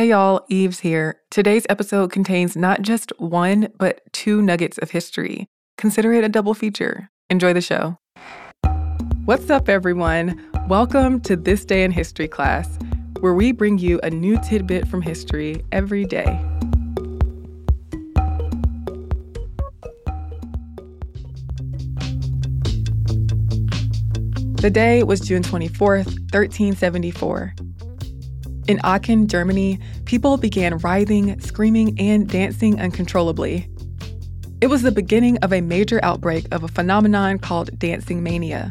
Hey y'all, Eves here. Today's episode contains not just one, but two nuggets of history. Consider it a double feature. Enjoy the show. What's up, everyone? Welcome to This Day in History class, where we bring you a new tidbit from history every day. The day was June 24th, 1374. In Aachen, Germany, people began writhing, screaming, and dancing uncontrollably. It was the beginning of a major outbreak of a phenomenon called dancing mania.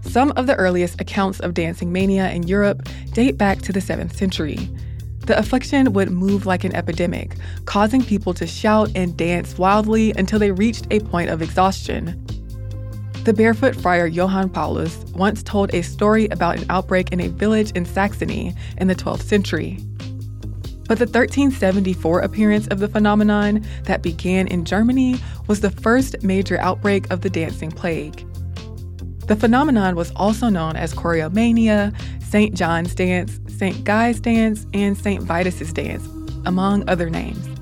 Some of the earliest accounts of dancing mania in Europe date back to the 7th century. The affliction would move like an epidemic, causing people to shout and dance wildly until they reached a point of exhaustion. The barefoot friar Johann Paulus once told a story about an outbreak in a village in Saxony in the 12th century. But the 1374 appearance of the phenomenon that began in Germany was the first major outbreak of the dancing plague. The phenomenon was also known as choreomania, St. John's dance, St. Guy's dance, and St. Vitus's dance, among other names.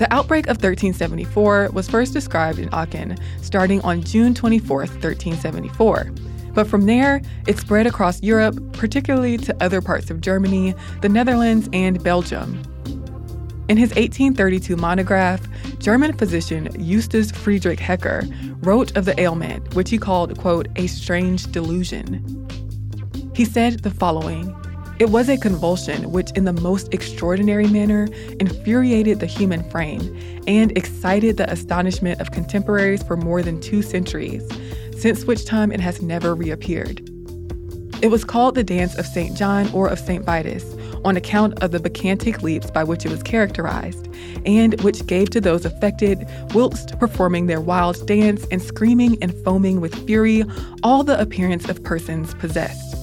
The outbreak of 1374 was first described in Aachen starting on June 24, 1374. But from there, it spread across Europe, particularly to other parts of Germany, the Netherlands, and Belgium. In his 1832 monograph, German physician Justus Friedrich Hecker wrote of the ailment, which he called, quote, a strange delusion. He said the following it was a convulsion which, in the most extraordinary manner, infuriated the human frame and excited the astonishment of contemporaries for more than two centuries, since which time it has never reappeared. It was called the Dance of St. John or of St. Vitus on account of the bacchantic leaps by which it was characterized, and which gave to those affected, whilst performing their wild dance and screaming and foaming with fury, all the appearance of persons possessed.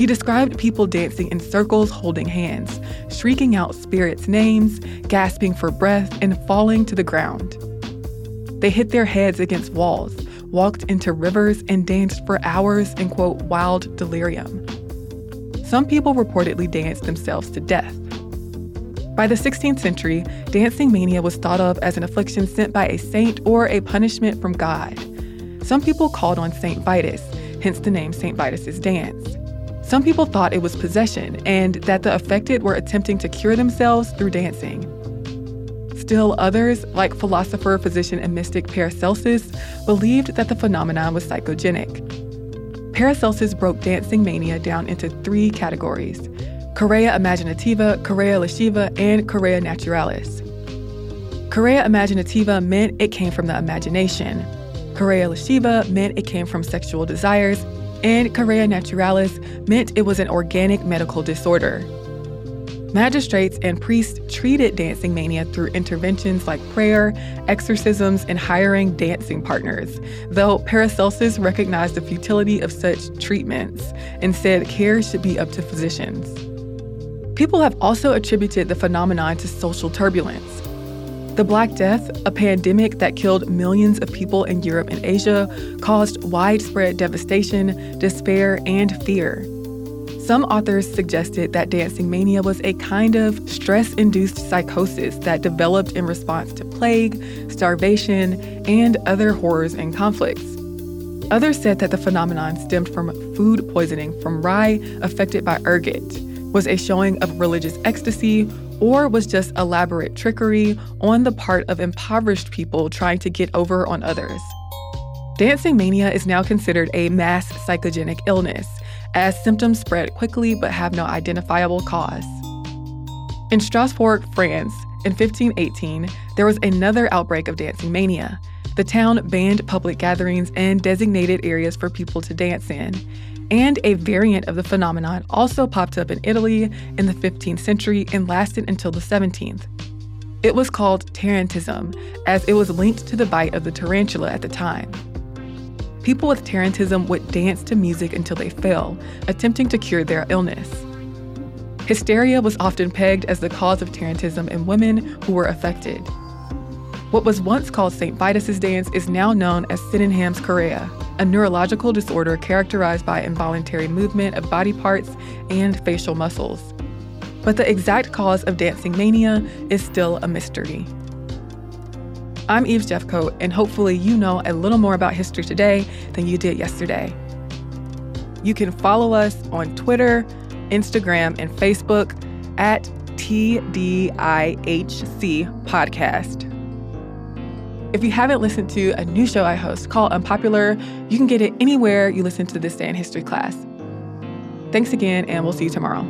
He described people dancing in circles holding hands, shrieking out spirits' names, gasping for breath, and falling to the ground. They hit their heads against walls, walked into rivers, and danced for hours in, quote, wild delirium. Some people reportedly danced themselves to death. By the 16th century, dancing mania was thought of as an affliction sent by a saint or a punishment from God. Some people called on St. Vitus, hence the name St. Vitus's dance. Some people thought it was possession and that the affected were attempting to cure themselves through dancing. Still others, like philosopher, physician, and mystic Paracelsus, believed that the phenomenon was psychogenic. Paracelsus broke dancing mania down into three categories chorea imaginativa, chorea lasciva, and chorea naturalis. Chorea imaginativa meant it came from the imagination. Chorea lasciva meant it came from sexual desires, and chorea naturalis meant it was an organic medical disorder. Magistrates and priests treated dancing mania through interventions like prayer, exorcisms, and hiring dancing partners, though Paracelsus recognized the futility of such treatments and said care should be up to physicians. People have also attributed the phenomenon to social turbulence. The Black Death, a pandemic that killed millions of people in Europe and Asia, caused widespread devastation, despair, and fear. Some authors suggested that dancing mania was a kind of stress induced psychosis that developed in response to plague, starvation, and other horrors and conflicts. Others said that the phenomenon stemmed from food poisoning from rye affected by ergot, was a showing of religious ecstasy, or was just elaborate trickery on the part of impoverished people trying to get over on others. Dancing mania is now considered a mass psychogenic illness, as symptoms spread quickly but have no identifiable cause. In Strasbourg, France, in 1518, there was another outbreak of dancing mania. The town banned public gatherings and designated areas for people to dance in, and a variant of the phenomenon also popped up in Italy in the 15th century and lasted until the 17th. It was called tarantism, as it was linked to the bite of the tarantula at the time. People with tarantism would dance to music until they fell, attempting to cure their illness. Hysteria was often pegged as the cause of tarantism in women who were affected. What was once called St. Vitus's dance is now known as Sydenham's chorea, a neurological disorder characterized by involuntary movement of body parts and facial muscles. but the exact cause of dancing mania is still a mystery. I'm Eve Jeffcoat, and hopefully, you know a little more about history today than you did yesterday. You can follow us on Twitter, Instagram, and Facebook at TDIHC Podcast. If you haven't listened to a new show I host called Unpopular, you can get it anywhere you listen to This Day in History class. Thanks again, and we'll see you tomorrow.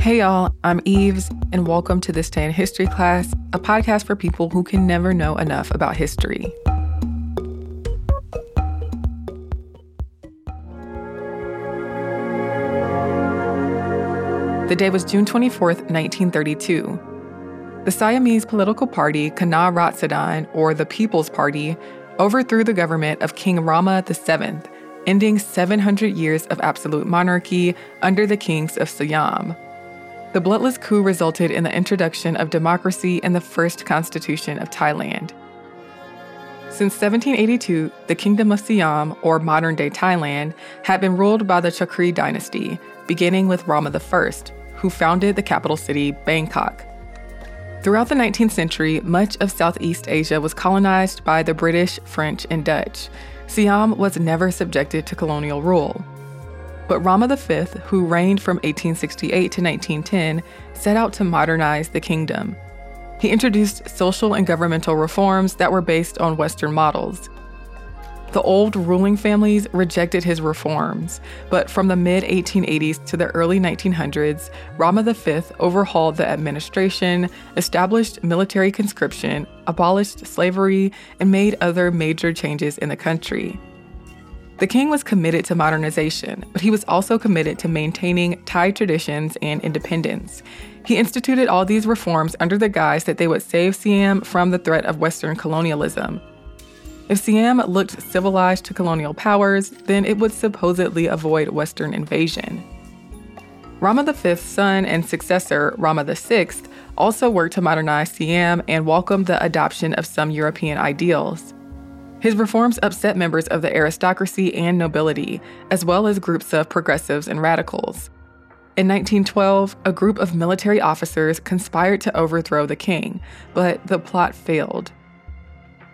Hey y'all, I'm Eves, and welcome to This Day in History class, a podcast for people who can never know enough about history. The day was June 24, 1932. The Siamese political party Khana Ratsadon, or the People's Party, overthrew the government of King Rama VII, ending 700 years of absolute monarchy under the kings of Siam. The bloodless coup resulted in the introduction of democracy and the first constitution of Thailand. Since 1782, the Kingdom of Siam, or modern day Thailand, had been ruled by the Chakri dynasty, beginning with Rama I, who founded the capital city, Bangkok. Throughout the 19th century, much of Southeast Asia was colonized by the British, French, and Dutch. Siam was never subjected to colonial rule. But Rama V, who reigned from 1868 to 1910, set out to modernize the kingdom. He introduced social and governmental reforms that were based on Western models. The old ruling families rejected his reforms, but from the mid 1880s to the early 1900s, Rama V overhauled the administration, established military conscription, abolished slavery, and made other major changes in the country. The king was committed to modernization, but he was also committed to maintaining Thai traditions and independence. He instituted all these reforms under the guise that they would save Siam from the threat of Western colonialism. If Siam looked civilized to colonial powers, then it would supposedly avoid Western invasion. Rama V's son and successor, Rama VI, also worked to modernize Siam and welcomed the adoption of some European ideals. His reforms upset members of the aristocracy and nobility, as well as groups of progressives and radicals. In 1912, a group of military officers conspired to overthrow the king, but the plot failed.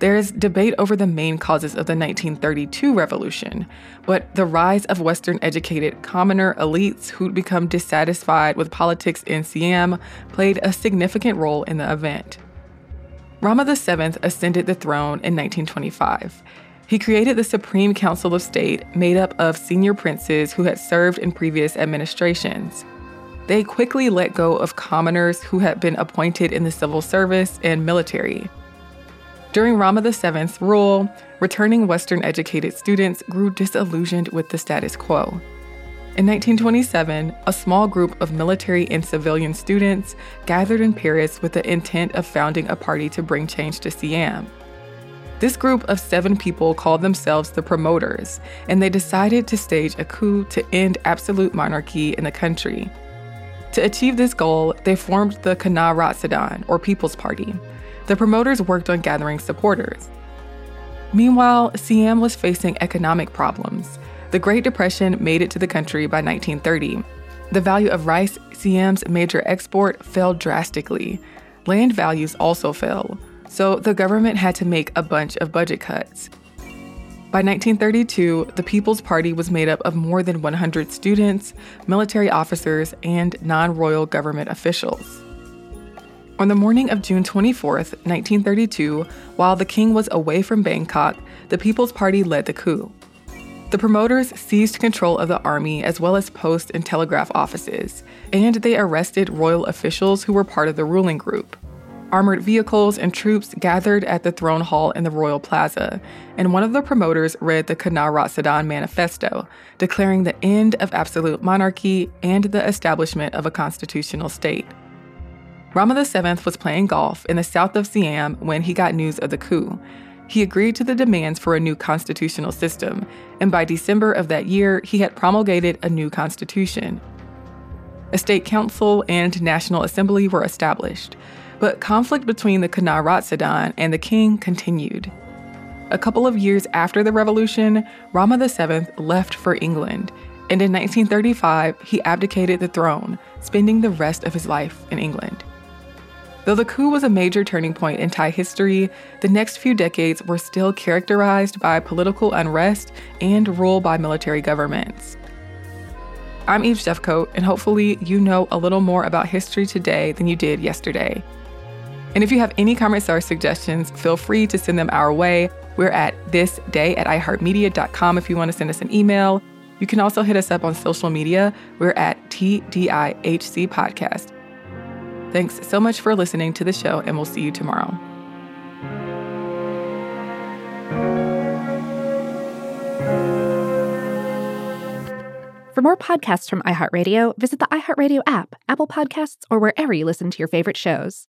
There is debate over the main causes of the 1932 revolution, but the rise of Western educated commoner elites who'd become dissatisfied with politics in Siam played a significant role in the event. Rama VII ascended the throne in 1925. He created the Supreme Council of State, made up of senior princes who had served in previous administrations. They quickly let go of commoners who had been appointed in the civil service and military. During Rama VII's rule, returning Western educated students grew disillusioned with the status quo. In 1927, a small group of military and civilian students gathered in Paris with the intent of founding a party to bring change to Siam. This group of seven people called themselves the Promoters, and they decided to stage a coup to end absolute monarchy in the country. To achieve this goal, they formed the Khana Ratsadon, or People's Party. The promoters worked on gathering supporters. Meanwhile, Siam was facing economic problems. The Great Depression made it to the country by 1930. The value of rice, Siam's major export, fell drastically. Land values also fell, so the government had to make a bunch of budget cuts. By 1932, the People's Party was made up of more than 100 students, military officers, and non royal government officials. On the morning of June 24, 1932, while the king was away from Bangkok, the People's Party led the coup. The promoters seized control of the army as well as post and telegraph offices, and they arrested royal officials who were part of the ruling group. Armored vehicles and troops gathered at the throne hall in the royal plaza, and one of the promoters read the Khana Ratsadon Manifesto, declaring the end of absolute monarchy and the establishment of a constitutional state. Rama VII was playing golf in the south of Siam when he got news of the coup, he agreed to the demands for a new constitutional system, and by December of that year, he had promulgated a new constitution. A state council and national assembly were established, But conflict between the Khana and the king continued. A couple of years after the revolution, Rama VII left for England, and in 1935 he abdicated the throne, spending the rest of his life in England. Though the coup was a major turning point in Thai history, the next few decades were still characterized by political unrest and rule by military governments. I'm Eve Jeffcoat, and hopefully, you know a little more about history today than you did yesterday. And if you have any comments or suggestions, feel free to send them our way. We're at thisday at iheartmedia.com if you want to send us an email. You can also hit us up on social media. We're at TDIHC Podcast. Thanks so much for listening to the show, and we'll see you tomorrow. For more podcasts from iHeartRadio, visit the iHeartRadio app, Apple Podcasts, or wherever you listen to your favorite shows.